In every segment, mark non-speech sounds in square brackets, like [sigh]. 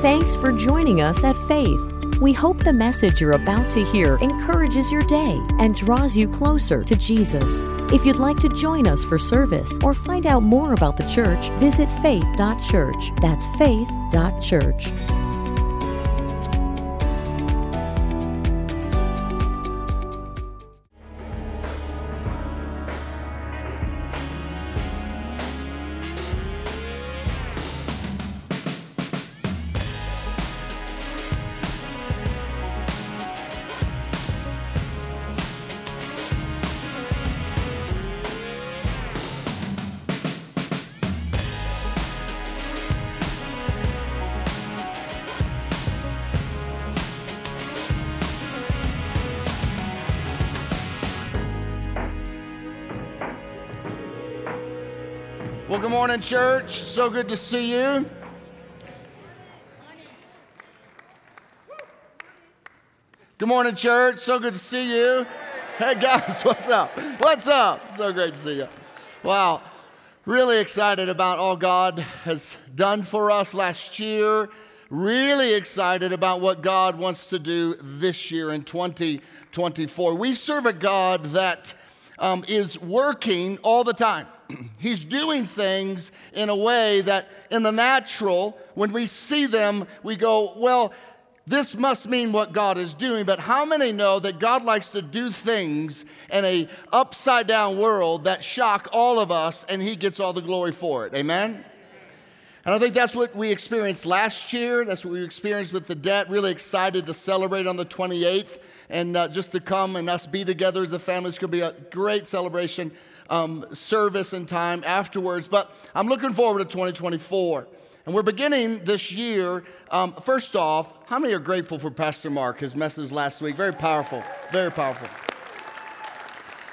Thanks for joining us at Faith. We hope the message you're about to hear encourages your day and draws you closer to Jesus. If you'd like to join us for service or find out more about the church, visit faith.church. That's faith.church. morning, church. So good to see you. Good morning, church. So good to see you. Hey, guys, [laughs] what's up? What's up? So great to see you. Wow. Really excited about all God has done for us last year. Really excited about what God wants to do this year in 2024. We serve a God that um, is working all the time. [clears throat] He's doing things in a way that, in the natural, when we see them, we go, well, this must mean what God is doing, but how many know that God likes to do things in a upside down world that shock all of us and he gets all the glory for it. Amen. And I think that's what we experienced last year. That's what we experienced with the debt. Really excited to celebrate on the 28th and uh, just to come and us be together as a family. It's going to be a great celebration um, service and time afterwards. But I'm looking forward to 2024. And we're beginning this year. Um, first off, how many are grateful for Pastor Mark, his message last week? Very powerful, very powerful.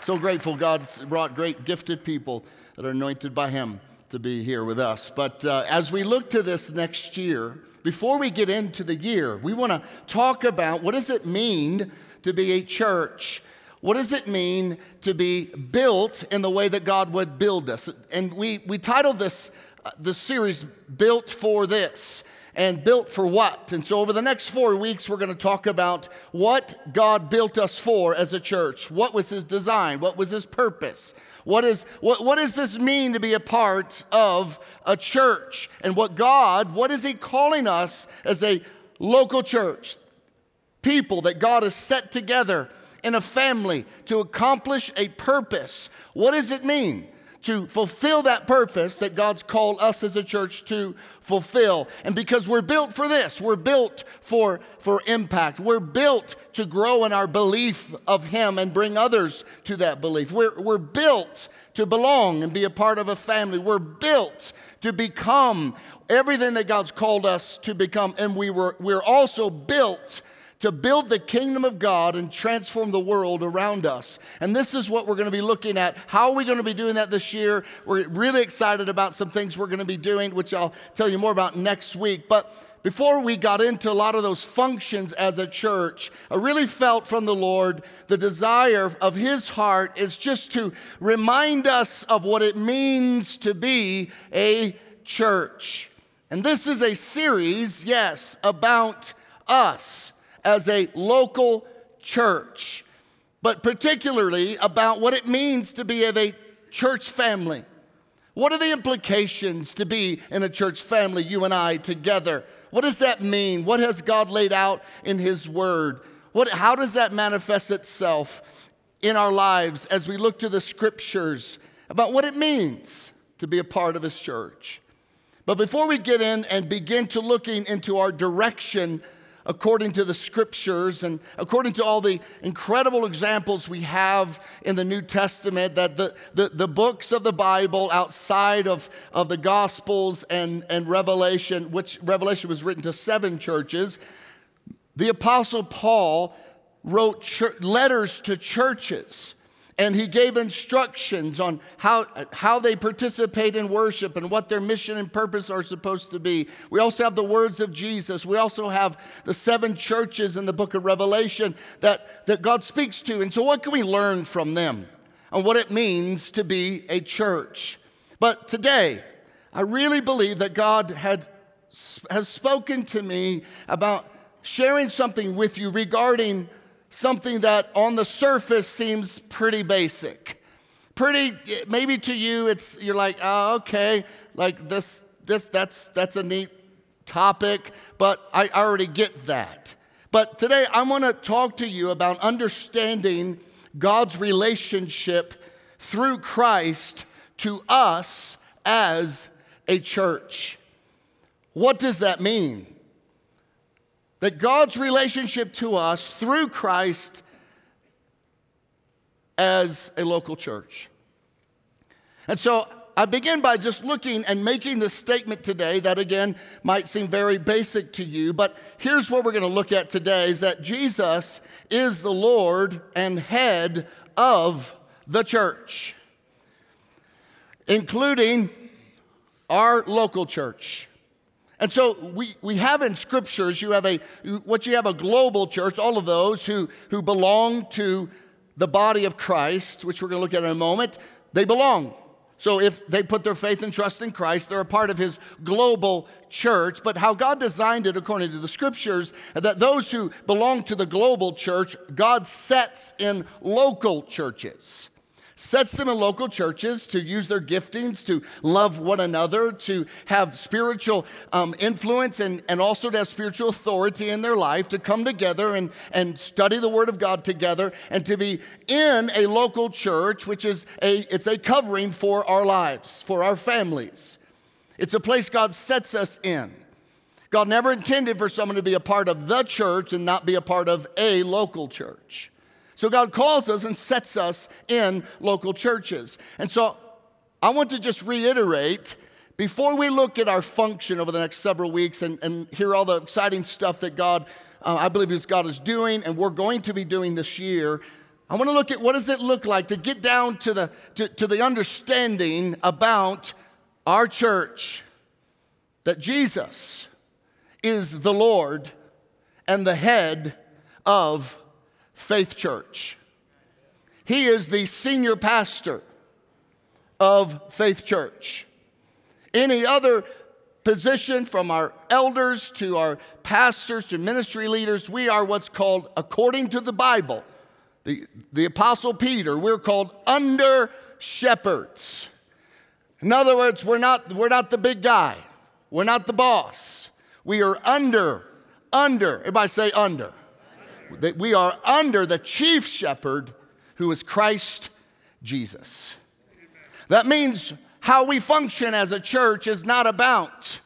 So grateful God's brought great gifted people that are anointed by him to be here with us. But uh, as we look to this next year, before we get into the year, we want to talk about what does it mean to be a church what does it mean to be built in the way that God would build us? And we, we titled this, uh, this series, Built for This. And built for what? And so, over the next four weeks, we're going to talk about what God built us for as a church. What was His design? What was His purpose? What, is, what, what does this mean to be a part of a church? And what God, what is He calling us as a local church? People that God has set together in a family to accomplish a purpose. What does it mean? To fulfill that purpose that God's called us as a church to fulfill. And because we're built for this, we're built for, for impact. We're built to grow in our belief of Him and bring others to that belief. We're, we're built to belong and be a part of a family. We're built to become everything that God's called us to become. And we were, we're also built to build the kingdom of God and transform the world around us. And this is what we're going to be looking at. How are we going to be doing that this year? We're really excited about some things we're going to be doing, which I'll tell you more about next week. But before we got into a lot of those functions as a church, I really felt from the Lord the desire of His heart is just to remind us of what it means to be a church. And this is a series, yes, about us as a local church, but particularly about what it means to be of a church family. What are the implications to be in a church family, you and I together? What does that mean? What has God laid out in His Word? What, how does that manifest itself in our lives as we look to the scriptures about what it means to be a part of His church? But before we get in and begin to looking into our direction according to the scriptures and according to all the incredible examples we have in the New Testament, that the, the, the books of the Bible outside of, of the Gospels and, and Revelation, which Revelation was written to seven churches, the Apostle Paul wrote ch- letters to churches and he gave instructions on how, how they participate in worship and what their mission and purpose are supposed to be. We also have the words of Jesus. We also have the seven churches in the book of Revelation that, that God speaks to. And so, what can we learn from them and what it means to be a church? But today, I really believe that God had has spoken to me about sharing something with you regarding something that on the surface seems pretty basic. Pretty, maybe to you, it's, you're like, oh, okay, like this, this, that's, that's a neat topic, but I already get that. But today I want to talk to you about understanding God's relationship through Christ to us as a church. What does that mean? That God's relationship to us through Christ as a local church. And so I begin by just looking and making this statement today that again might seem very basic to you, but here's what we're going to look at today is that Jesus is the Lord and head of the church, including our local church. And so we, we have in scriptures, you have a what you have a global church, all of those who, who belong to the body of Christ, which we're going to look at in a moment, they belong. So if they put their faith and trust in Christ, they're a part of his global church. But how God designed it according to the scriptures, that those who belong to the global church, God sets in local churches sets them in local churches to use their giftings to love one another, to have spiritual um, influence, and, and also to have spiritual authority in their life, to come together and, and study the Word of God together, and to be in a local church, which is a, it's a covering for our lives, for our families. It's a place God sets us in. God never intended for someone to be a part of the church and not be a part of a local church. So God calls us and sets us in local churches. And so I want to just reiterate before we look at our function over the next several weeks and, and hear all the exciting stuff that God, uh, I believe is God is doing and we're going to be doing this year, I want to look at what does it look like to get down to the, to, to the understanding about our church that Jesus is the Lord and the head of Faith Church. He is the senior pastor of Faith Church. Any other position from our elders to our pastors to ministry leaders, we are what's called, according to the Bible, the, the Apostle Peter, we're called under shepherds. In other words, we're not, we're not the big guy, we're not the boss. We are under, under, everybody say under that we are under the chief shepherd who is Christ Jesus. That means how we function as a church is not about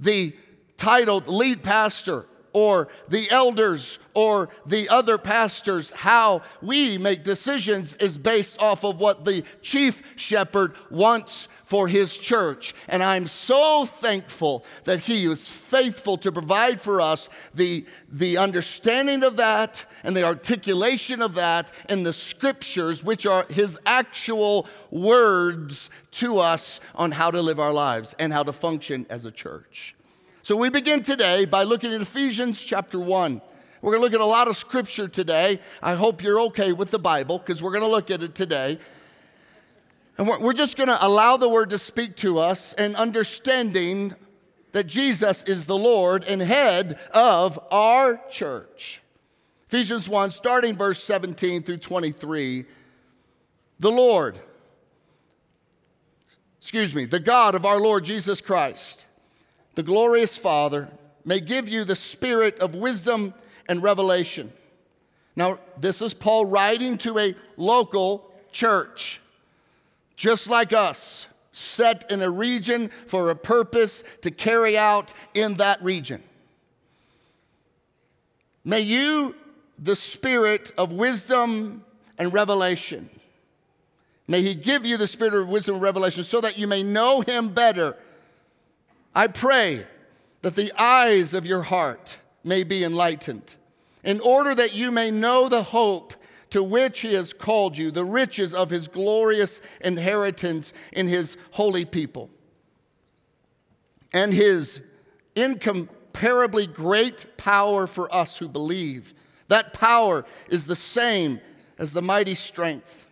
the titled lead pastor or the elders or the other pastors. How we make decisions is based off of what the chief shepherd wants for his church. And I'm so thankful that he is faithful to provide for us the, the understanding of that and the articulation of that in the scriptures, which are his actual words to us on how to live our lives and how to function as a church. So we begin today by looking at Ephesians chapter 1. We're going to look at a lot of scripture today. I hope you're okay with the Bible because we're going to look at it today. And we're, just going to allow the word to speak to us and understanding that Jesus is the Lord and head of our church. Ephesians 1, starting verse 17 through 23. The Lord, excuse me, the God of our Lord Jesus Christ, the glorious Father, may give you the spirit of wisdom and revelation. Now, this is Paul writing to a local church just like us, set in a region for a purpose to carry out in that region. May you, the spirit of wisdom and revelation, may He give you the spirit of wisdom and revelation so that you may know Him better. I pray that the eyes of your heart may be enlightened, in order that you may know the hope to which he has called you, the riches of his glorious inheritance in his holy people, and his incomparably great power for us who believe. That power is the same as the mighty strength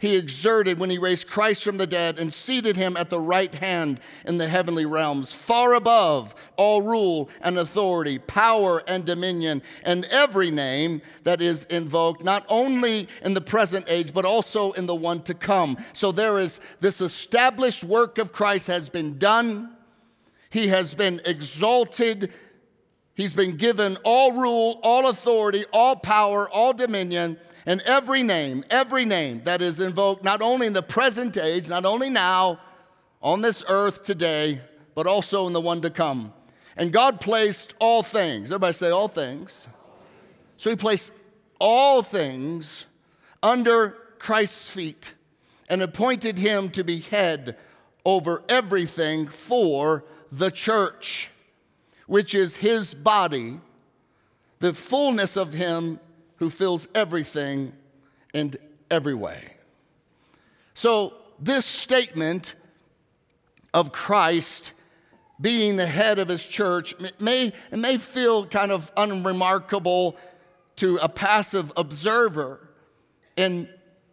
he exerted when he raised Christ from the dead and seated him at the right hand in the heavenly realms, far above all rule and authority, power and dominion, and every name that is invoked, not only in the present age, but also in the one to come. So there is this established work of Christ has been done, he has been exalted. He's been given all rule, all authority, all power, all dominion and every name, every name that is invoked, not only in the present age, not only now on this earth today, but also in the one to come. And God placed all things, everybody say all things. So He placed all things under Christ's feet and appointed Him to be head over everything for the church, which is His body, the fullness of Him who fills everything in every way. So, this statement of Christ being the head of his church may, it may feel kind of unremarkable to a passive observer in,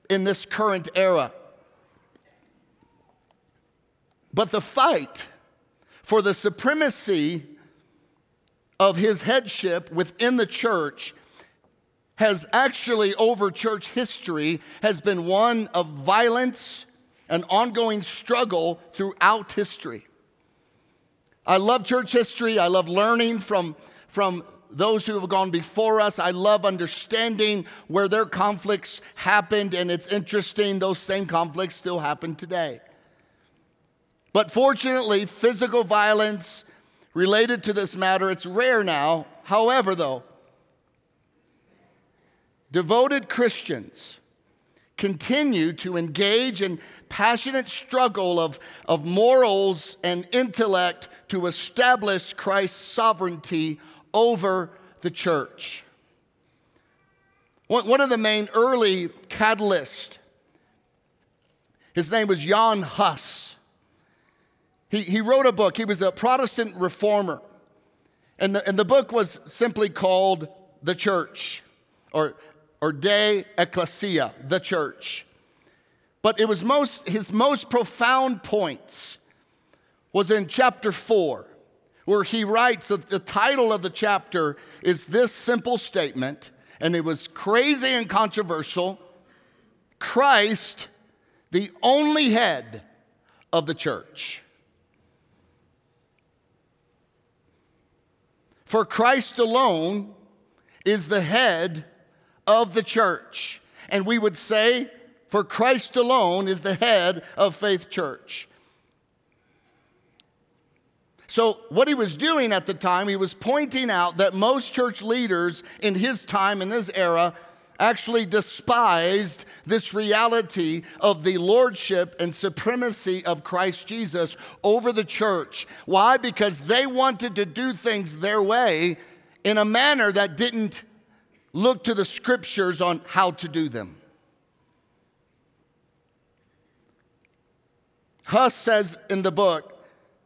in this current era. But the fight for the supremacy of his headship within the church has actually, over church history, has been one of violence and ongoing struggle throughout history. I love church history. I love learning from, from those who have gone before us. I love understanding where their conflicts happened, and it's interesting, those same conflicts still happen today. But fortunately, physical violence related to this matter, it's rare now. However, though, devoted Christians continue to engage in passionate struggle of, of morals and intellect to establish Christ's sovereignty over the church. One, of the main early catalysts, his name was Jan Hus. He, he wrote a book. He was a Protestant reformer. And the, and the book was simply called The Church, or or de ecclesia, the church. But it was most, his most profound points was in chapter four, where he writes that the title of the chapter is this simple statement, and it was crazy and controversial Christ, the only head of the church. For Christ alone is the head of the church. And we would say, for Christ alone is the head of Faith Church. So, what he was doing at the time, he was pointing out that most church leaders in his time, in his era, actually despised this reality of the lordship and supremacy of Christ Jesus over the church. Why? Because they wanted to do things their way in a manner that didn't look to the scriptures on how to do them. Huss says in the book,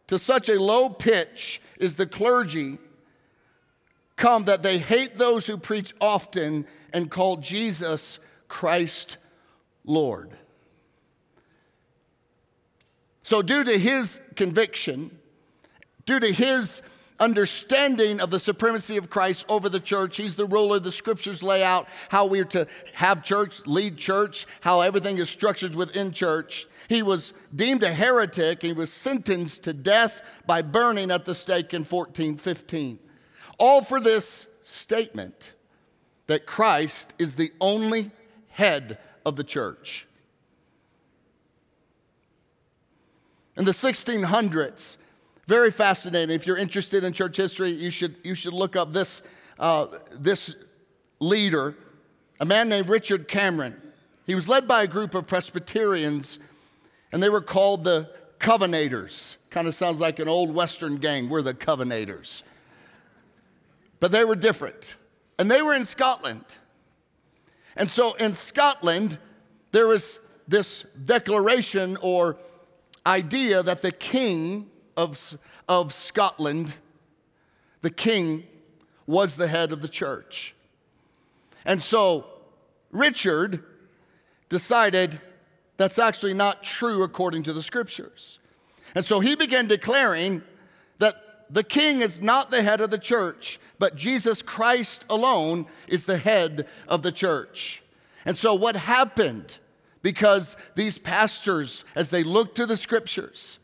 to such a low pitch is the clergy come that they hate those who preach often and call Jesus Christ Lord. So, due to his conviction, due to his understanding of the supremacy of Christ over the church. He's the ruler. The scriptures lay out how we're to have church, lead church, how everything is structured within church. He was deemed a heretic. He was sentenced to death by burning at the stake in 1415. All for this statement that Christ is the only head of the church. In the 1600s, very fascinating. If you're interested in church history, you should, you should look up this, uh, this leader, a man named Richard Cameron. He was led by a group of Presbyterians, and they were called the Covenanters. Kind of sounds like an old Western gang. We're the Covenanters. But they were different. And they were in Scotland. And so in Scotland, there was this declaration or idea that the king of, of Scotland, the king, was the head of the church. And so Richard decided that's actually not true according to the scriptures. And so he began declaring that the king is not the head of the church, but Jesus Christ alone is the head of the church. And so what happened? Because these pastors, as they looked to the scriptures,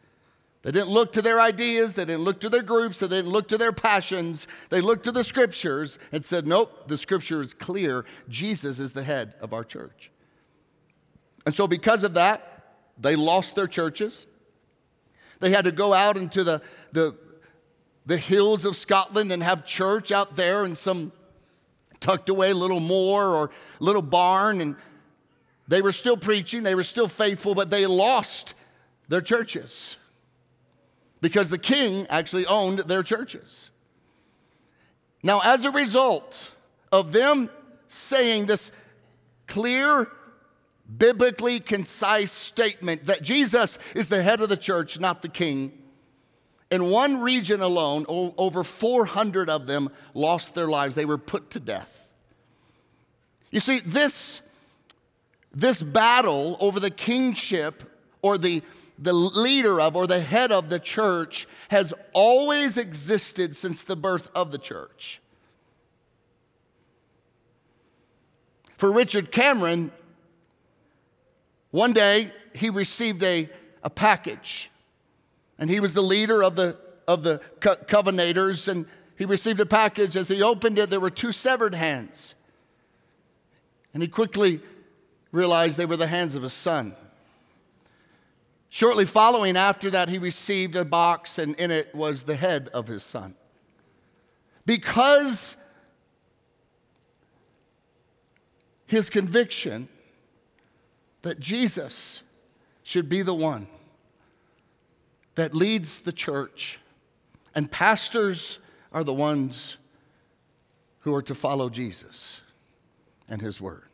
they didn't look to their ideas, they didn't look to their groups, they didn't look to their passions. They looked to the scriptures and said, Nope, the scripture is clear. Jesus is the head of our church. And so, because of that, they lost their churches. They had to go out into the, the, the hills of Scotland and have church out there in some tucked away little moor or little barn. And they were still preaching, they were still faithful, but they lost their churches because the king actually owned their churches. Now, as a result of them saying this clear, biblically concise statement that Jesus is the head of the church, not the king, in one region alone, over 400 of them lost their lives. They were put to death. You see, this, this battle over the kingship or the the leader of or the head of the church has always existed since the birth of the church. For Richard Cameron, one day he received a, a package, and he was the leader of the, of the co- Covenanters, and he received a package. As he opened it, there were two severed hands. And he quickly realized they were the hands of his son. Shortly following after that, he received a box, and in it was the head of his son. Because his conviction that Jesus should be the one that leads the church, and pastors are the ones who are to follow Jesus and his word.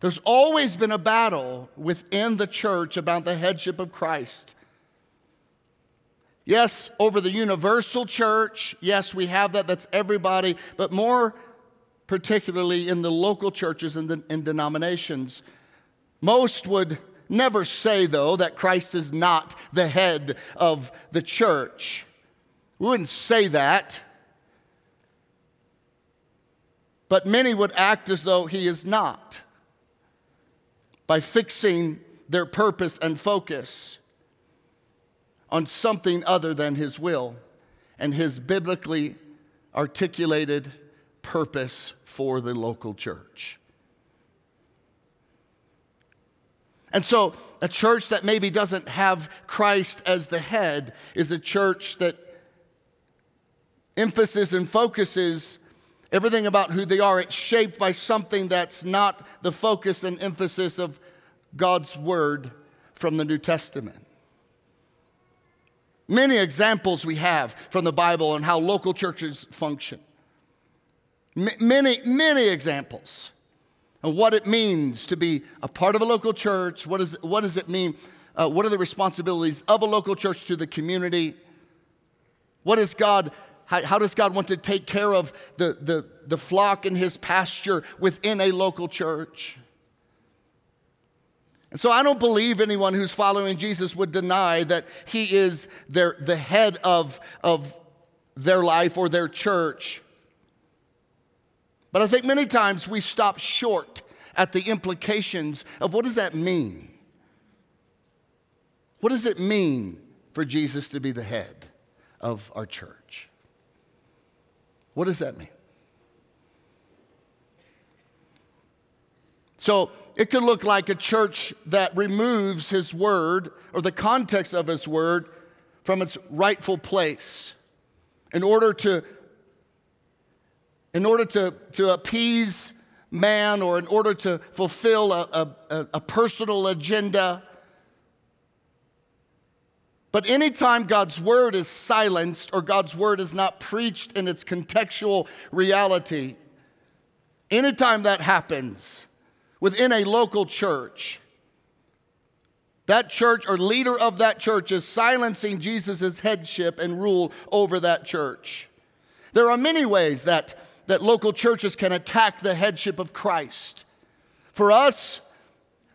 There's always been a battle within the church about the headship of Christ. Yes, over the universal church, yes, we have that, that's everybody, but more particularly in the local churches and in denominations. Most would never say, though, that Christ is not the head of the church. We wouldn't say that. But many would act as though he is not by fixing their purpose and focus on something other than His will and His biblically articulated purpose for the local church. And so, a church that maybe doesn't have Christ as the head is a church that emphasis and focuses everything about who they are, it's shaped by something that's not the focus and emphasis of God's word from the New Testament. Many examples we have from the Bible on how local churches function. M- many, many examples of what it means to be a part of a local church. What, is, what does it mean? Uh, what are the responsibilities of a local church to the community? What is God how, how, does God want to take care of the, the, the flock in his pasture within a local church? And so I don't believe anyone who's following Jesus would deny that he is their, the head of, of their life or their church. But I think many times we stop short at the implications of what does that mean? What does it mean for Jesus to be the head of our church? What does that mean? So it could look like a church that removes his word or the context of his word from its rightful place in order to in order to, to appease man or in order to fulfill a, a, a personal agenda but anytime God's word is silenced or God's word is not preached in its contextual reality, anytime that happens within a local church, that church or leader of that church is silencing Jesus' headship and rule over that church. There are many ways that, that local churches can attack the headship of Christ. For us,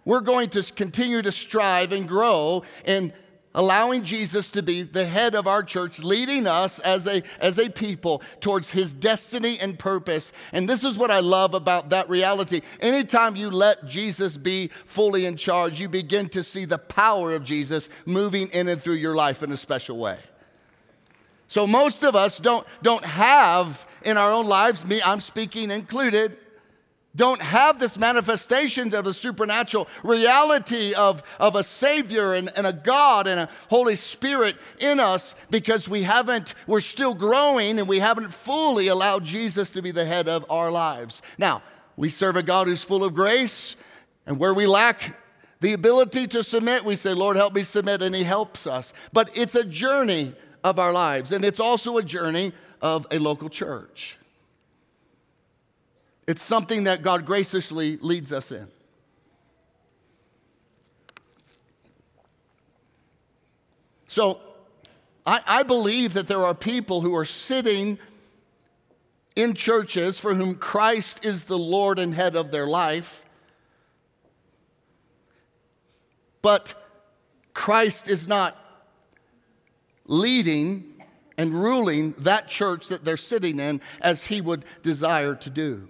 we're going to continue to strive and grow in allowing Jesus to be the head of our church, leading us as a, as a people towards his destiny and purpose. And this is what I love about that reality. Anytime you let Jesus be fully in charge, you begin to see the power of Jesus moving in and through your life in a special way. So most of us don't, don't have in our own lives, me, I'm speaking included, don't have this manifestations of the supernatural reality of, of a Savior and, and a God and a Holy Spirit in us because we haven't, we're still growing and we haven't fully allowed Jesus to be the head of our lives. Now, we serve a God who's full of grace, and where we lack the ability to submit, we say, Lord, help me submit, and He helps us. But it's a journey of our lives, and it's also a journey of a local church. It's something that God graciously leads us in. So, I, I, believe that there are people who are sitting in churches for whom Christ is the Lord and head of their life, but Christ is not leading and ruling that church that they're sitting in as he would desire to do.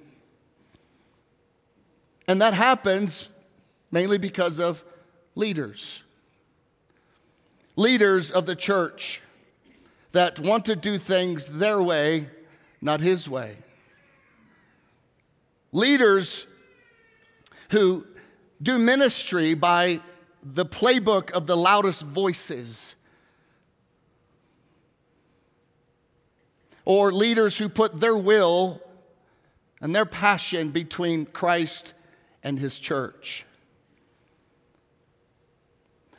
And that happens mainly because of leaders. Leaders of the church that want to do things their way, not his way. Leaders who do ministry by the playbook of the loudest voices. Or leaders who put their will and their passion between Christ and his church.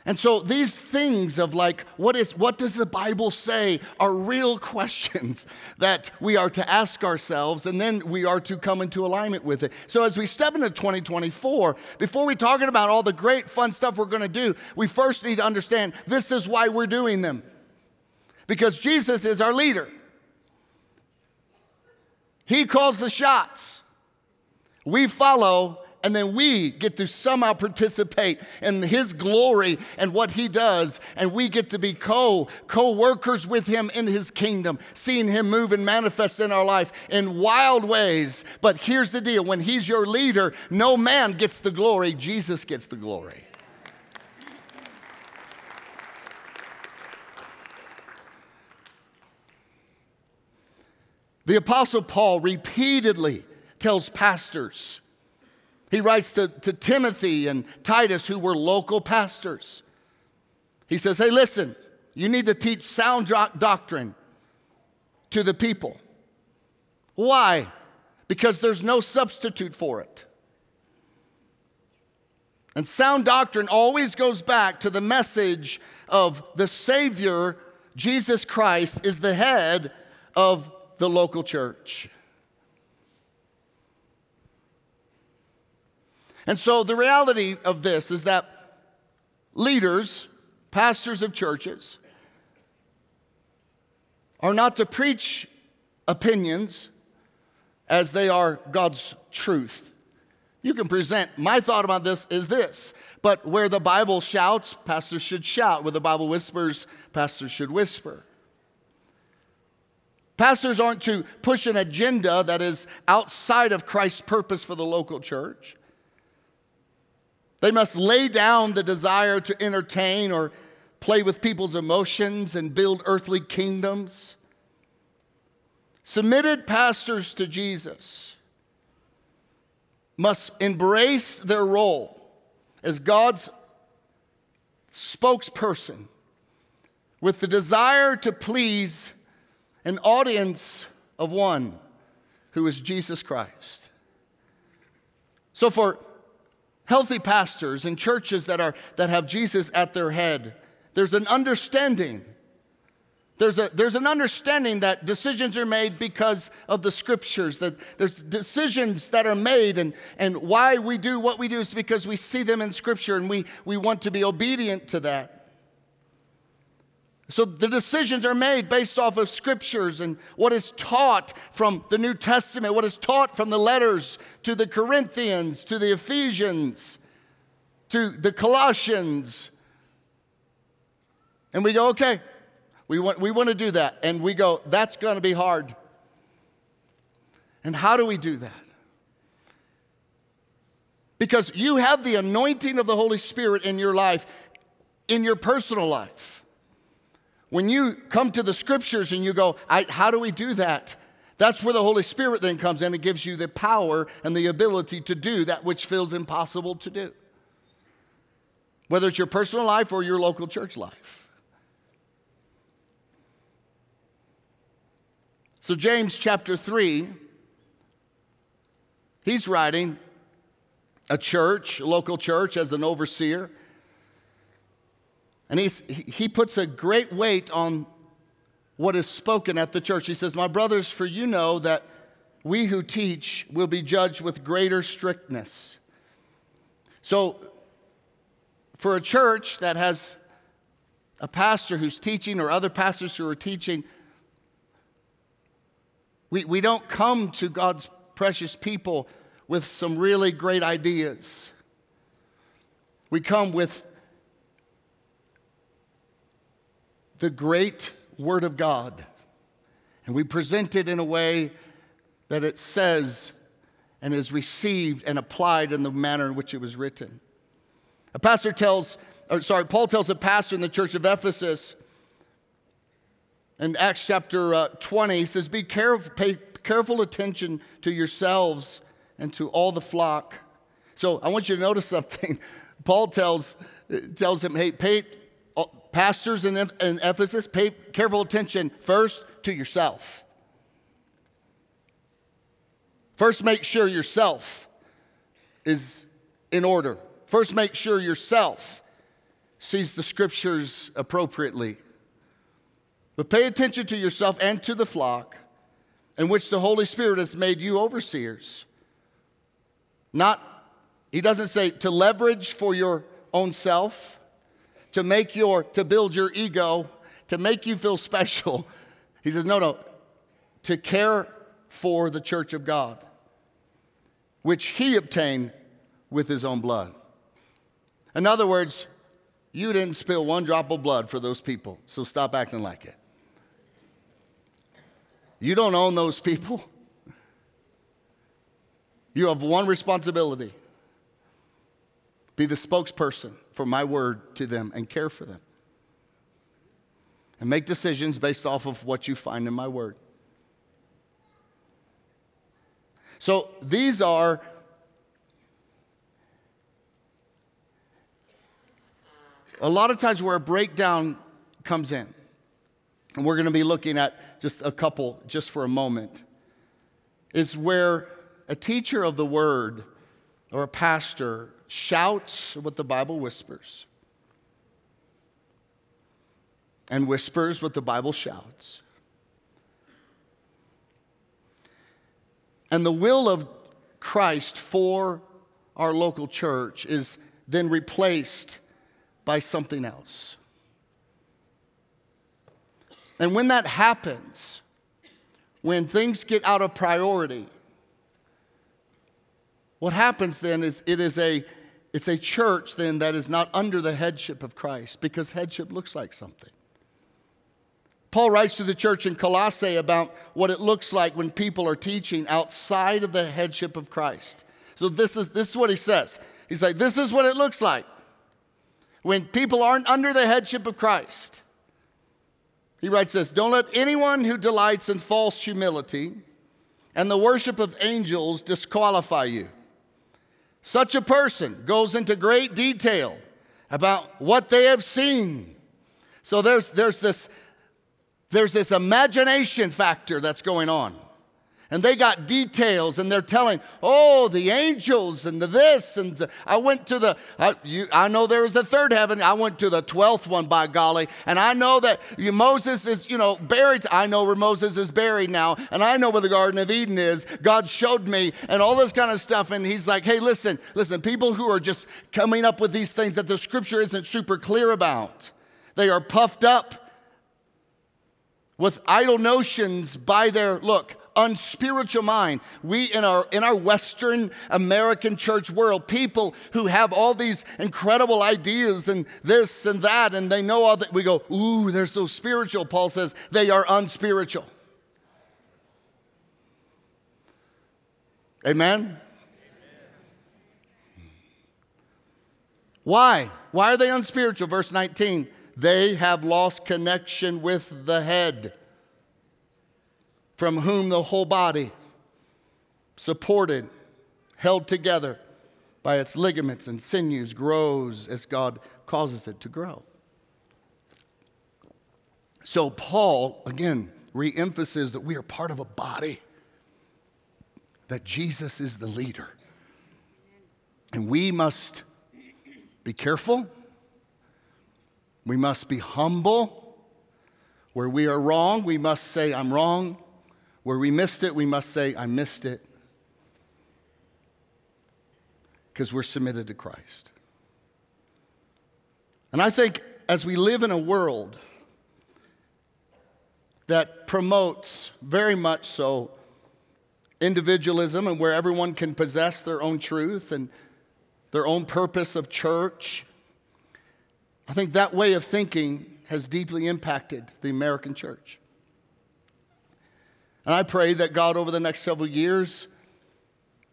And so these things of like, what, is, what does the Bible say are real [laughs] questions that we are to ask ourselves and then we are to come into alignment with it. So as we step into 2024, before we talking about all the great fun stuff we're gonna do, we first need to understand this is why we're doing them. Because Jesus is our leader. He calls the shots. We follow and then we get to somehow participate in his glory and what he does and we get to be co co-workers with him in his kingdom seeing him move and manifest in our life in wild ways. But here's the deal when he's your leader no man gets the glory jesus gets the glory. The apostle paul repeatedly tells pastors he writes to, to Timothy and Titus, who were local pastors. He says, Hey, listen, you need to teach sound doctrine to the people. Why? Because there's no substitute for it. And sound doctrine always goes back to the message of the Savior, Jesus Christ, is the head of the local church. And so the reality of this is that leaders, pastors of churches, are not to preach opinions as they are God's truth. You can present, my thought about this is this, but where the Bible shouts, pastors should shout. Where the Bible whispers, pastors should whisper. Pastors aren't to push an agenda that is outside of Christ's purpose for the local church. They must lay down the desire to entertain or play with people's emotions and build earthly kingdoms. Submitted pastors to Jesus must embrace their role as God's spokesperson with the desire to please an audience of one who is Jesus Christ. So, for healthy pastors and churches that, are, that have Jesus at their head, there's an understanding. There's, a, there's an understanding that decisions are made because of the scriptures, that there's decisions that are made, and, and why we do what we do is because we see them in scripture and we, we want to be obedient to that. So the decisions are made based off of scriptures and what is taught from the New Testament, what is taught from the letters to the Corinthians, to the Ephesians, to the Colossians. And we go, okay, we want, we want to do that. And we go, that's going to be hard. And how do we do that? Because you have the anointing of the Holy Spirit in your life, in your personal life. When you come to the scriptures and you go, how do we do that? That's where the Holy Spirit then comes in and gives you the power and the ability to do that which feels impossible to do. Whether it's your personal life or your local church life. So, James chapter 3, he's writing a church, a local church, as an overseer. And he's, he puts a great weight on what is spoken at the church. He says, My brothers, for you know that we who teach will be judged with greater strictness. So, for a church that has a pastor who's teaching or other pastors who are teaching, we, we don't come to God's precious people with some really great ideas. We come with the great Word of God, and we present it in a way that it says and is received and applied in the manner in which it was written. A pastor tells, or sorry, Paul tells a pastor in the church of Ephesus in Acts chapter uh, 20, he says, Be careful, pay careful attention to yourselves and to all the flock. So I want you to notice something. [laughs] Paul tells, tells him, Hey, pay, pastors in, in Ephesus, pay careful attention first to yourself. First, make sure yourself is in order. First, make sure yourself sees the scriptures appropriately. But pay attention to yourself and to the flock in which the Holy Spirit has made you overseers. Not, he doesn't say to leverage for your own self, to make your, to build your ego, to make you feel [laughs] special. He says, no, no, to care for the church of God, which he obtained with his own blood. In other words, you didn't spill one drop of blood for those people, so stop acting like it. You don't own those people. You have one responsibility be the spokesperson for my word to them and care for them. And make decisions based off of what you find in my word. So these are a lot of times where a breakdown comes in. And we're going to be looking at just a couple just for a moment. Is where a teacher of the word or a pastor shouts what the Bible whispers and whispers what the Bible shouts. And the will of Christ for our local church is then replaced by something else. And when that happens, when things get out of priority, what happens then is it is a it's a church then that is not under the headship of Christ because headship looks like something. Paul writes to the church in Colossae about what it looks like when people are teaching outside of the headship of Christ. So this is this is what he says. He's like this is what it looks like when people aren't under the headship of Christ. He writes this Don't let anyone who delights in false humility and the worship of angels disqualify you. Such a person goes into great detail about what they have seen. So there's, there's, this, there's this imagination factor that's going on and they got details and they're telling, oh, the angels and the this. And the, I went to the, I, you, I know there was the third heaven. I went to the 12th one by golly. And I know that Moses is, you know, buried. I know where Moses is buried now. And I know where the Garden of Eden is. God showed me and all this kind of stuff. And he's like, hey, listen, listen, people who are just coming up with these things that the scripture isn't super clear about, they are puffed up with idle notions by their, look, unspiritual mind. We in our in our Western American church world, people who have all these incredible ideas and this and that, and they know all that. We go, ooh, they're so spiritual. Paul says they are unspiritual. Amen. Why? Why are they unspiritual? Verse 19, they have lost connection with the head from whom the whole body, supported, held together by its ligaments and sinews, grows as God causes it to grow. So, Paul, again, reemphasizes that we are part of a body, that Jesus is the leader. And we must be careful, we must be humble. Where we are wrong, we must say, I'm wrong. Where we missed it, we must say, I missed it. Because we're submitted to Christ. And I think as we live in a world that promotes very much so individualism and where everyone can possess their own truth and their own purpose of church, I think that way of thinking has deeply impacted the American church. And I pray that God, over the next several years,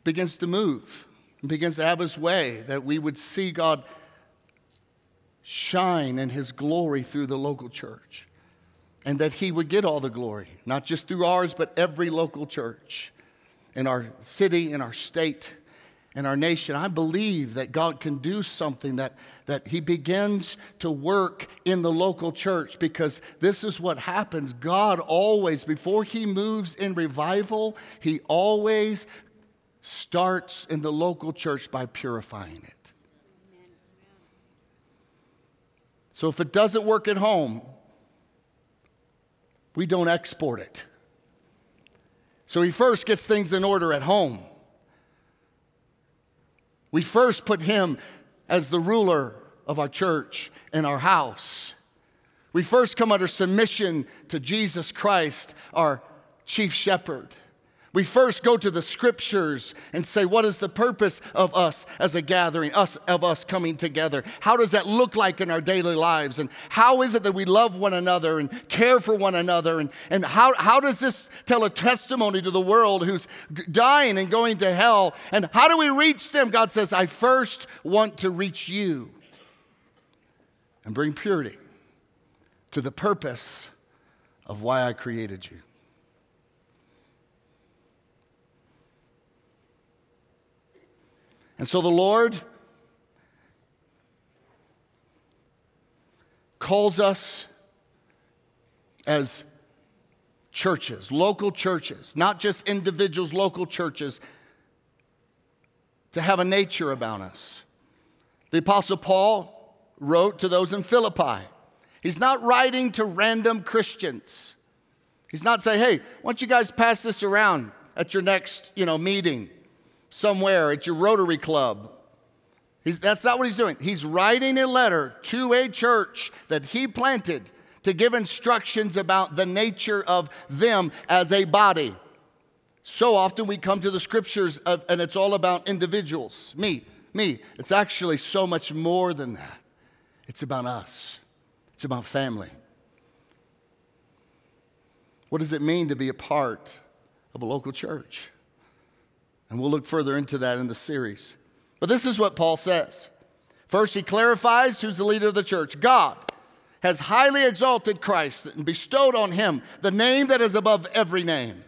begins to move and begins to have his way, that we would see God shine in his glory through the local church, and that he would get all the glory, not just through ours, but every local church in our city, in our state, in our nation. I believe that God can do something that, that He begins to work in the local church because this is what happens. God always, before He moves in revival, He always starts in the local church by purifying it. So if it doesn't work at home, we don't export it. So he first gets things in order at home. We first put him as the ruler of our church and our house. We first come under submission to Jesus Christ, our chief shepherd. We first go to the scriptures and say, what is the purpose of us as a gathering, us of us coming together? How does that look like in our daily lives? And how is it that we love one another and care for one another? And, and how, how does this tell a testimony to the world who's dying and going to hell? And how do we reach them? God says, I first want to reach you and bring purity to the purpose of why I created you. And so the Lord calls us as churches, local churches, not just individuals, local churches, to have a nature about us. The Apostle Paul wrote to those in Philippi. He's not writing to random Christians. He's not saying, hey, why don't you guys pass this around at your next, you know, meeting? Somewhere at your Rotary Club. He's, that's not what he's doing. He's writing a letter to a church that he planted to give instructions about the nature of them as a body. So often we come to the scriptures of, and it's all about individuals, me, me. It's actually so much more than that. It's about us, it's about family. What does it mean to be a part of a local church? And we'll look further into that in the series. But this is what Paul says. First, he clarifies who's the leader of the church God has highly exalted Christ and bestowed on him the name that is above every name,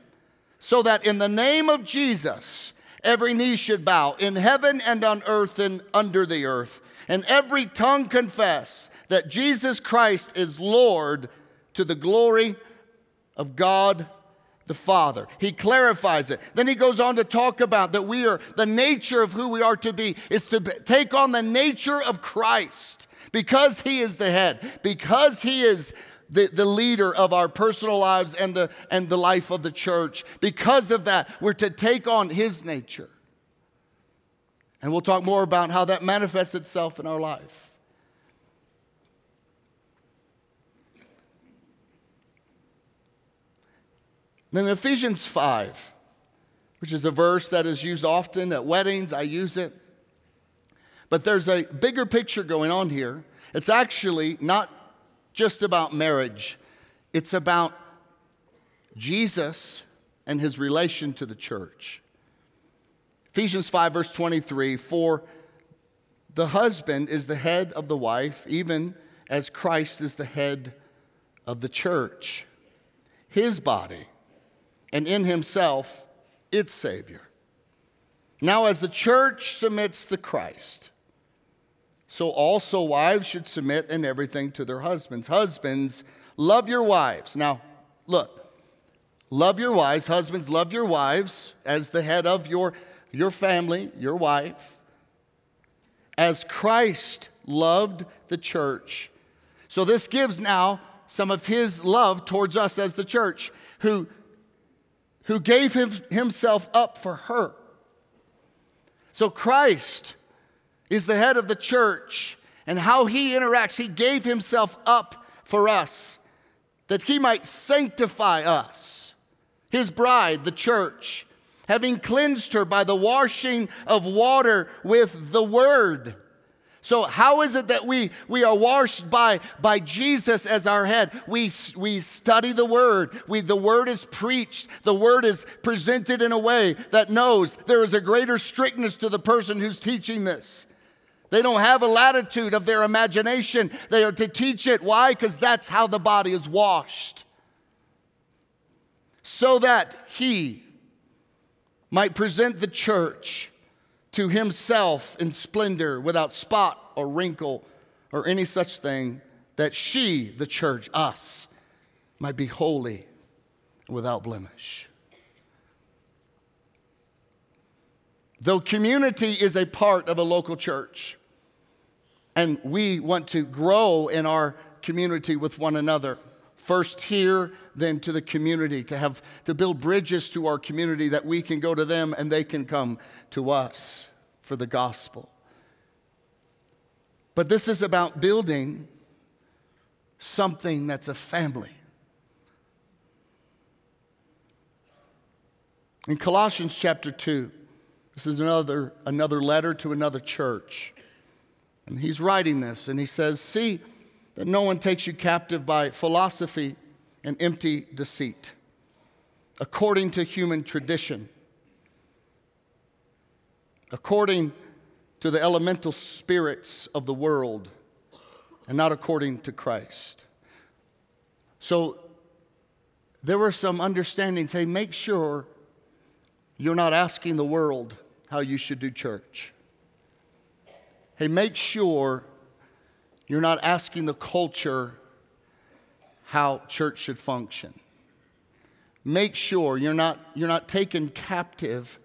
so that in the name of Jesus, every knee should bow in heaven and on earth and under the earth, and every tongue confess that Jesus Christ is Lord to the glory of God the Father. He clarifies it. Then he goes on to talk about that we are, the nature of who we are to be is to take on the nature of Christ because he is the head, because he is the, the leader of our personal lives and the, and the life of the church. Because of that, we're to take on his nature. And we'll talk more about how that manifests itself in our life. Then Ephesians 5, which is a verse that is used often at weddings, I use it. But there's a bigger picture going on here. It's actually not just about marriage, it's about Jesus and his relation to the church. Ephesians 5, verse 23 For the husband is the head of the wife, even as Christ is the head of the church, his body, and in himself its Savior. Now, as the church submits to Christ, so also wives should submit in everything to their husbands. Husbands, love your wives. Now, look, love your wives. Husbands, love your wives as the head of your, your family, your wife, as Christ loved the church. So, this gives now some of his love towards us as the church, who, who gave him, himself up for her. So, Christ is the head of the church and how he interacts. He gave himself up for us that he might sanctify us, his bride, the church, having cleansed her by the washing of water with the word. So, how is it that we, we are washed by, by Jesus as our head? We, we study the Word. We, the Word is preached. The Word is presented in a way that knows there is a greater strictness to the person who's teaching this. They don't have a latitude of their imagination. They are to teach it. Why? Because that's how the body is washed. So that he might present the church to himself in splendor, without spot or wrinkle or any such thing, that she, the church, us, might be holy without blemish. Though community is a part of a local church, and we want to grow in our community with one another. First here, then to the community, to have to build bridges to our community that we can go to them and they can come to us for the gospel. But this is about building something that's a family. In Colossians chapter 2, this is another, another letter to another church. And he's writing this, and he says, See that no one takes you captive by philosophy and empty deceit, according to human tradition, according to the elemental spirits of the world, and not according to Christ. So there were some understandings. Hey, make sure you're not asking the world how you should do church. Hey, make sure you're not asking the culture how church should function. Make sure you're not, you're not taken captive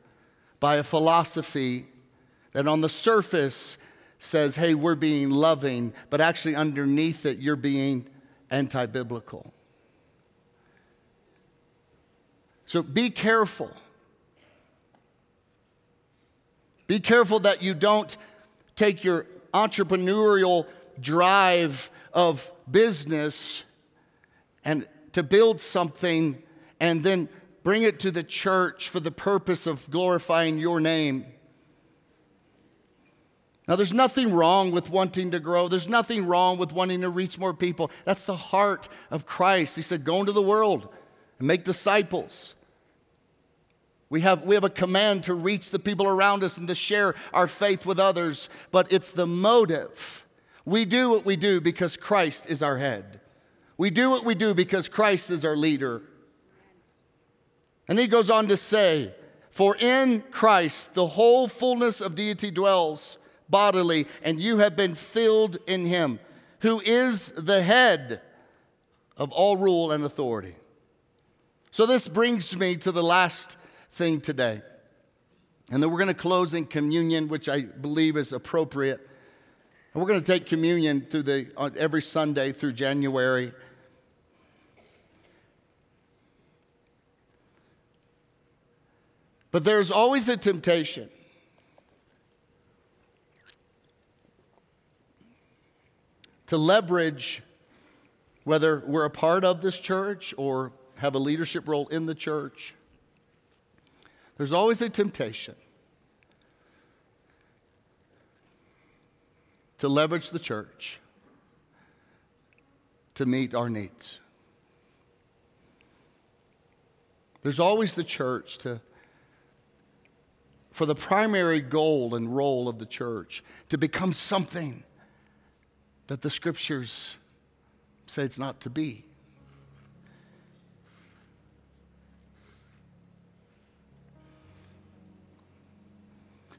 by a philosophy that on the surface says, hey, we're being loving, but actually underneath it, you're being anti biblical. So be careful. Be careful that you don't take your entrepreneurial drive of business and to build something and then bring it to the church for the purpose of glorifying your name. Now, there's nothing wrong with wanting to grow. There's nothing wrong with wanting to reach more people. That's the heart of Christ. He said, Go into the world and make disciples. We have, we have a command to reach the people around us and to share our faith with others, but it's the motive. We do what we do because Christ is our head. We do what we do because Christ is our leader. And he goes on to say, For in Christ the whole fullness of deity dwells bodily, and you have been filled in him, who is the head of all rule and authority. So this brings me to the last thing today. And then we're going to close in communion, which I believe is appropriate. And we're going to take communion through the, every Sunday through January. But there's always a temptation. To leverage whether we're a part of this church or have a leadership role in the church, there's always a temptation to leverage the church to meet our needs. There's always the church to for the primary goal and role of the church to become something that the scriptures say it's not to be.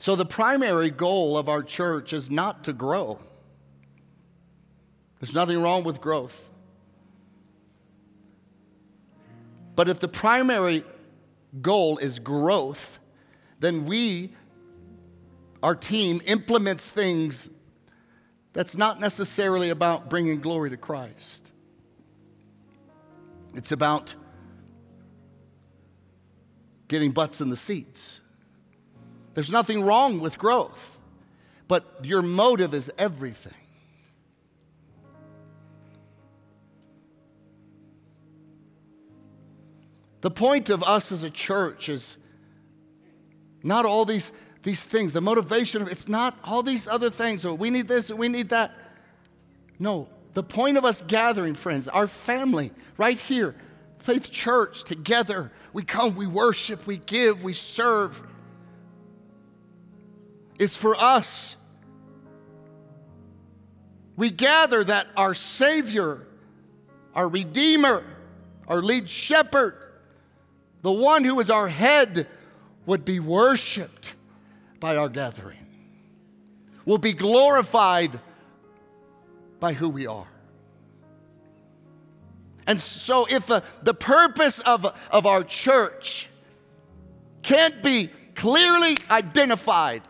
So, the primary goal of our church is not to grow. There's nothing wrong with growth. But if the primary goal is growth, then we, our team, implements things that's not necessarily about bringing glory to Christ. It's about getting butts in the seats. There's nothing wrong with growth, but your motive is everything. The point of us as a church is not all these, these things. The motivation, it's not all these other things. Or we need this, or we need that. No, the point of us gathering, friends, our family, right here, Faith Church, together, we come, we worship, we give, we serve is for us. We gather that our Savior, our Redeemer, our lead shepherd, the one who is our head, would be worshiped by our gathering, will be glorified by who we are. And so, if the, the purpose of, of our church can't be clearly identified,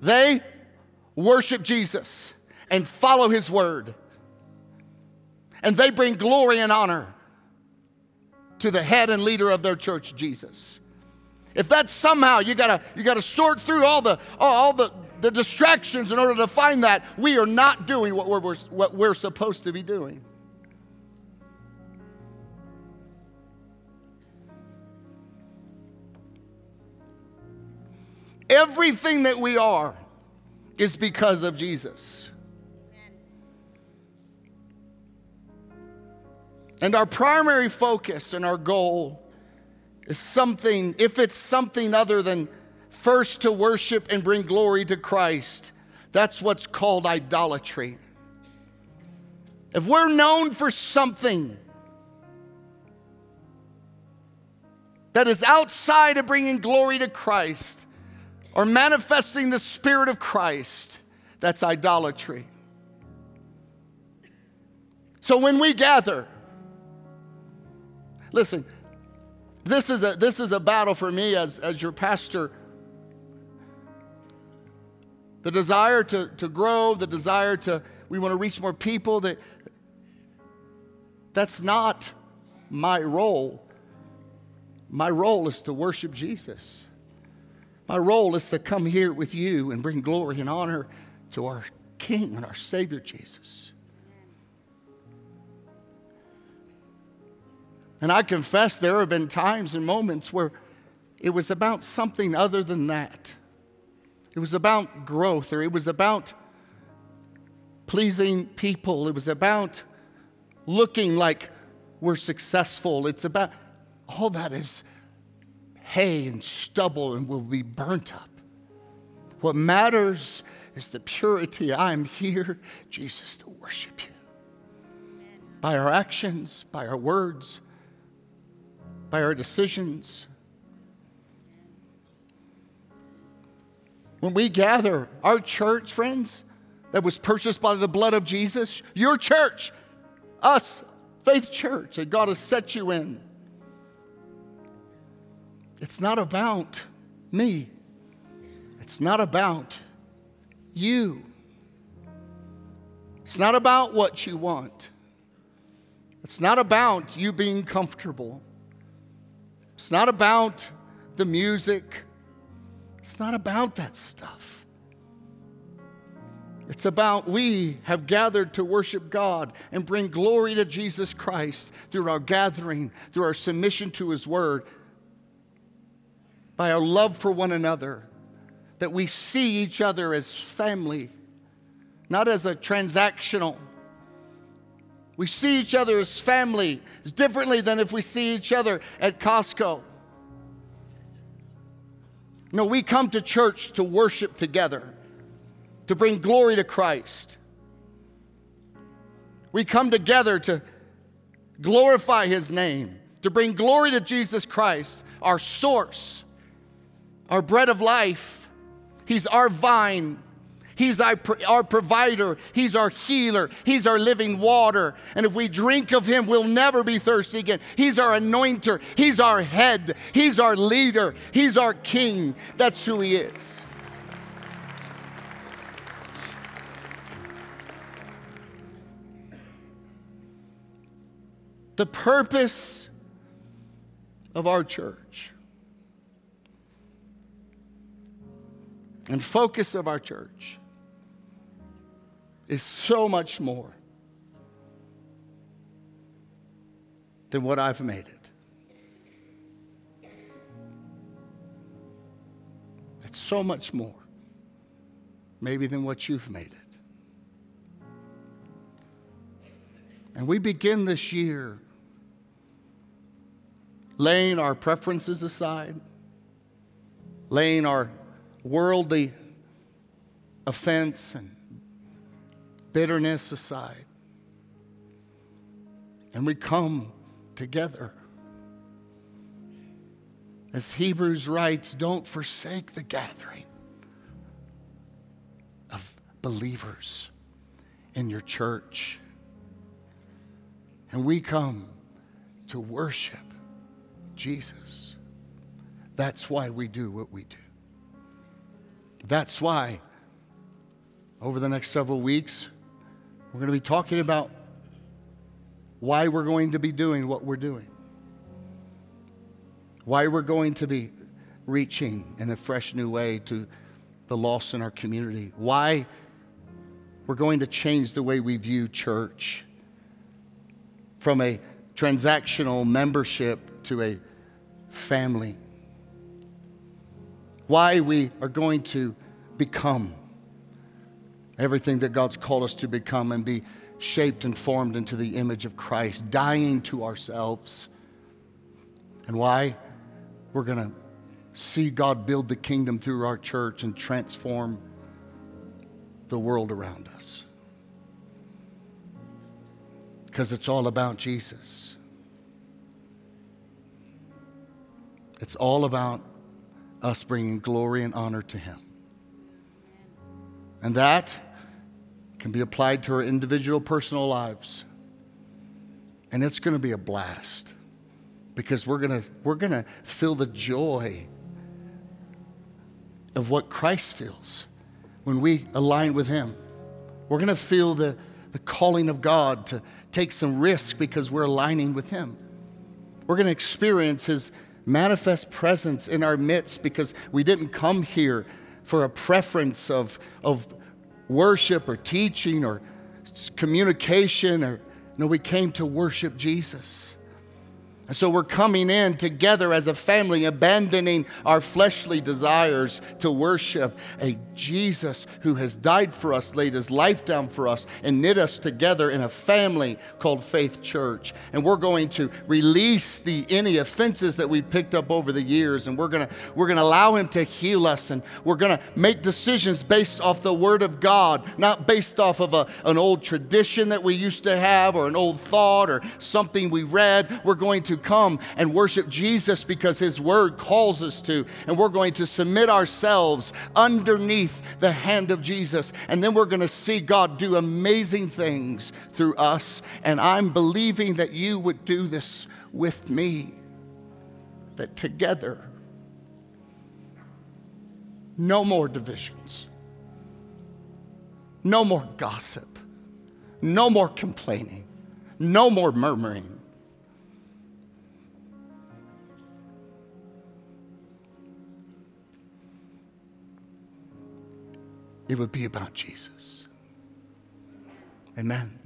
they worship Jesus and follow his word. And they bring glory and honor to the head and leader of their church, Jesus. If that's somehow you gotta you gotta sort through all the all the, the distractions in order to find that, we are not doing what we're, what we're supposed to be doing. Everything that we are is because of Jesus. And our primary focus and our goal is something, if it's something other than first to worship and bring glory to Christ, that's what's called idolatry. If we're known for something that is outside of bringing glory to Christ, or manifesting the Spirit of Christ, that's idolatry. So when we gather, listen, this is a, this is a battle for me as, as your pastor. The desire to, to grow, the desire to, we want to reach more people, that, that's not my role. My role is to worship Jesus. My role is to come here with you and bring glory and honor to our King and our Savior Jesus. And I confess there have been times and moments where it was about something other than that. It was about growth or it was about pleasing people. It was about looking like we're successful. It's about all that is hay and stubble and will be burnt up. What matters is the purity. I am here, Jesus, to worship you. By our actions, by our words, by our decisions. When we gather, our church, friends, that was purchased by the blood of Jesus, your church, us, Faith Church, that God has set you in. It's not about me. It's not about you. It's not about what you want. It's not about you being comfortable. It's not about the music. It's not about that stuff. It's about we have gathered to worship God and bring glory to Jesus Christ through our gathering, through our submission to His Word, by our love for one another, that we see each other as family, not as a transactional. We see each other as family, as differently than if we see each other at Costco. No, we come to church to worship together to bring glory to Christ. We come together to glorify His name, to bring glory to Jesus Christ, our source, our bread of life. He's our vine. He's our, our provider. He's our healer. He's our living water. And if we drink of Him, we'll never be thirsty again. He's our anointer. He's our head. He's our leader. He's our king. That's who He is. the purpose of our church and focus of our church is so much more than what I've made it. It's so much more, maybe, than what you've made it. And we begin this year laying our preferences aside, laying our worldly offense and bitterness aside. And we come together. As Hebrews writes, don't forsake the gathering of believers in your church. And we come to worship Jesus. That's why we do what we do. That's why, over the next several weeks, we're going to be talking about why we're going to be doing what we're doing, why we're going to be reaching in a fresh new way to the lost in our community, why we're going to change the way we view church from a transactional membership to a family. Why we are going to become everything that God's called us to become and be shaped and formed into the image of Christ, dying to ourselves. And why we're going to see God build the kingdom through our church and transform the world around us. Because it's all about Jesus. It's all about us bringing glory and honor to Him. And that can be applied to our individual personal lives. And it's going to be a blast because we're going to we're going to feel the joy of what Christ feels when we align with Him. We're going to feel the, the calling of God to take some risk because we're aligning with Him. We're going to experience His manifest presence in our midst because we didn't come here for a preference of, of worship or teaching or communication or no we came to worship jesus so we're coming in together as a family, abandoning our fleshly desires to worship a Jesus who has died for us, laid his life down for us, and knit us together in a family called Faith Church. And we're going to release the any offenses that we picked up over the years, and we're gonna we're gonna allow him to heal us, and we're gonna make decisions based off the word of God, not based off of a, an old tradition that we used to have or an old thought or something we read. We're going to come and worship Jesus because His Word calls us to. And we're going to submit ourselves underneath the hand of Jesus. And then we're going to see God do amazing things through us. And I'm believing that you would do this with me, that together, no more divisions, no more gossip, no more complaining, no more murmuring it would be about Jesus. Amen.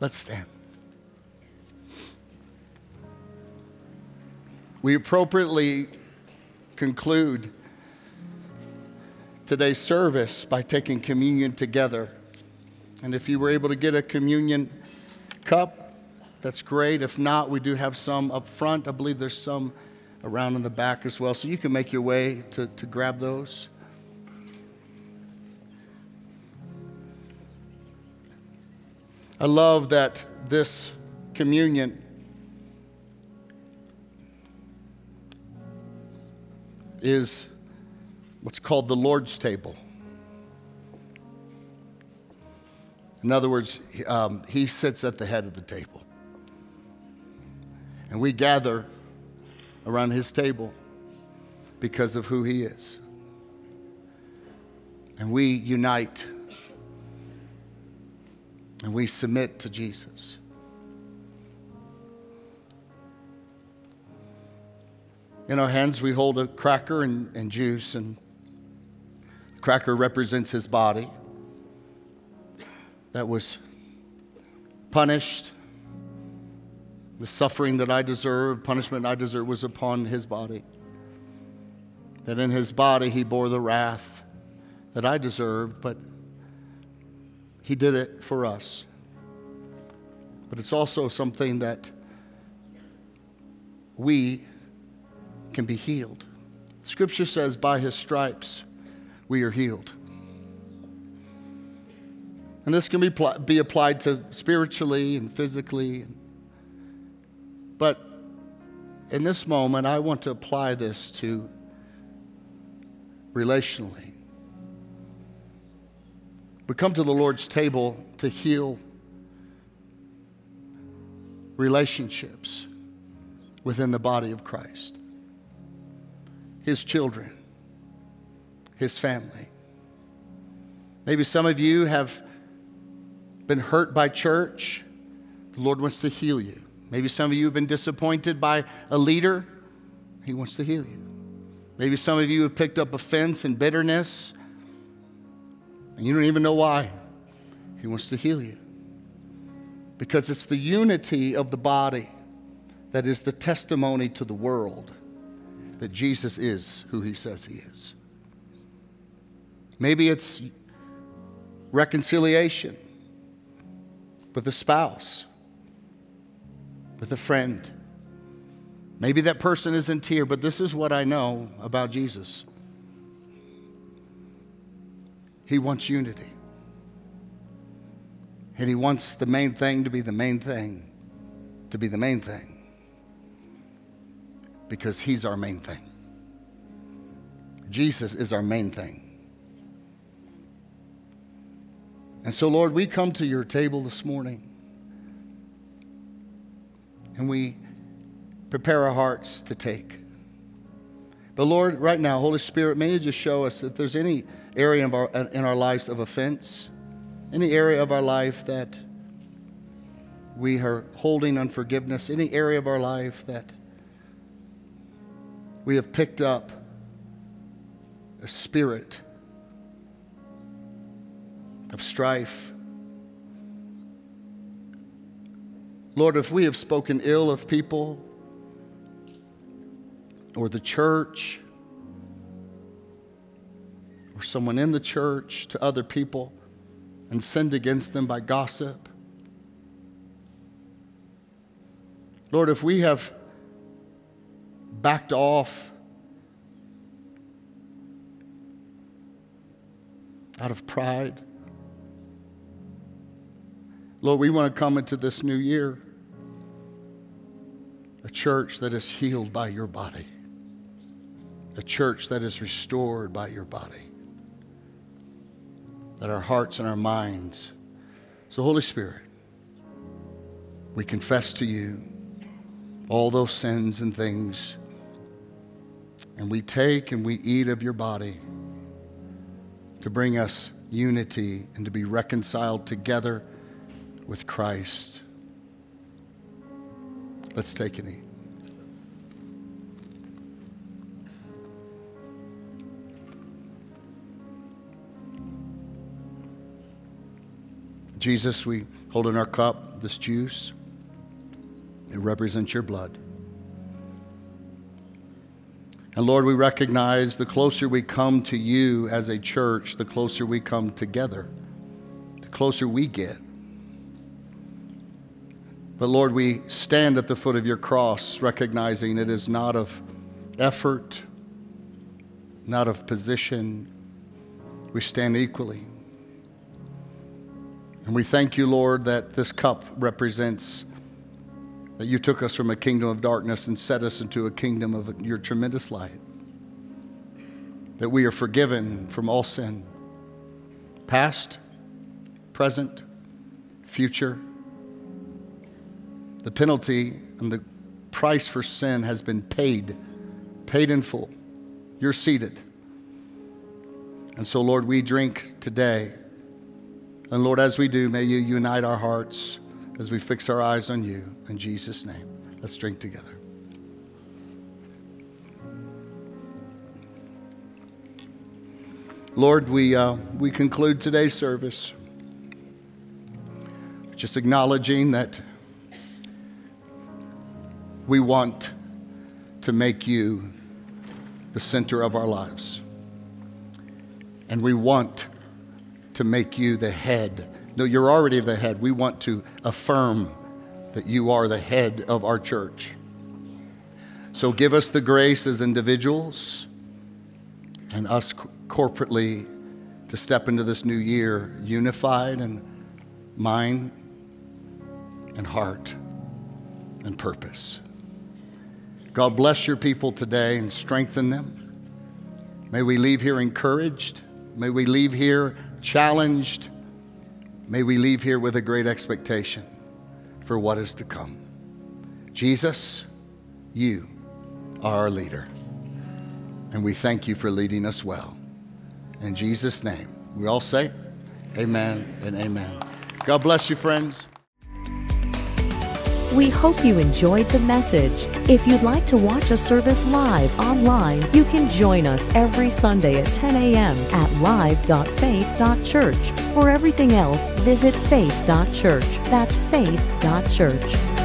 Let's stand. We appropriately conclude today's service by taking communion together. And if you were able to get a communion cup, that's great. If not, we do have some up front. I believe there's some around in the back as well. So you can make your way to, to grab those. I love that this communion is what's called the Lord's table. In other words, um, he sits at the head of the table. And we gather around his table because of who he is. And we unite and we submit to Jesus. In our hands, we hold a cracker and, and juice, and the cracker represents his body that was punished. The suffering that I deserved, punishment I deserved, was upon his body. That in his body he bore the wrath that I deserved, but he did it for us. But it's also something that we can be healed. Scripture says, by his stripes we are healed. And this can be, pl- be applied to spiritually and physically. But in this moment, I want to apply this to relationally. We come to the Lord's table to heal relationships within the body of Christ his children, his family. Maybe some of you have been hurt by church. The Lord wants to heal you. Maybe some of you have been disappointed by a leader. He wants to heal you. Maybe some of you have picked up offense and bitterness, and you don't even know why. He wants to heal you. Because it's the unity of the body that is the testimony to the world that Jesus is who he says he is. Maybe it's reconciliation with a spouse, with a friend. Maybe that person isn't here, but this is what I know about Jesus. He wants unity. And he wants the main thing to be the main thing, to be the main thing because He's our main thing. Jesus is our main thing. And so, Lord, we come to your table this morning and we prepare our hearts to take. But, Lord, right now, Holy Spirit, may you just show us if there's any area of our, in our lives of offense, any area of our life that we are holding unforgiveness, any area of our life that we have picked up a spirit of strife. Lord, if we have spoken ill of people or the church or someone in the church to other people and sinned against them by gossip, Lord, if we have backed off out of pride. Lord, we want to come into this new year a church that is healed by your body, a church that is restored by your body, that our hearts and our minds. So, Holy Spirit, we confess to you all those sins and things and we take and we eat of your body to bring us unity and to be reconciled together with Christ. Let's take and eat. Jesus, we hold in our cup this juice. It represents your blood. And Lord, we recognize the closer we come to you as a church, the closer we come together, the closer we get. But Lord, we stand at the foot of your cross, recognizing it is not of effort, not of position. We stand equally. And we thank you, Lord, that this cup represents that you took us from a kingdom of darkness and set us into a kingdom of your tremendous light. That we are forgiven from all sin, past, present, future. The penalty and the price for sin has been paid, paid in full. You're seated. And so, Lord, we drink today. And Lord, as we do, may you unite our hearts as we fix our eyes on you. In Jesus' name, let's drink together. Lord, we, uh, we conclude today's service just acknowledging that we want to make you the center of our lives. And we want to make you the head no, you're already the head. We want to affirm that you are the head of our church. So give us the grace as individuals and us corporately to step into this new year unified in mind and heart and purpose. God bless your people today and strengthen them. May we leave here encouraged. May we leave here challenged May we leave here with a great expectation for what is to come. Jesus, you are our leader. And we thank you for leading us well. In Jesus' name, we all say, Amen and amen. God bless you, friends. We hope you enjoyed the message. If you'd like to watch a service live online, you can join us every Sunday at 10 a.m. at live.faith.church. For everything else, visit faith.church. That's faith.church.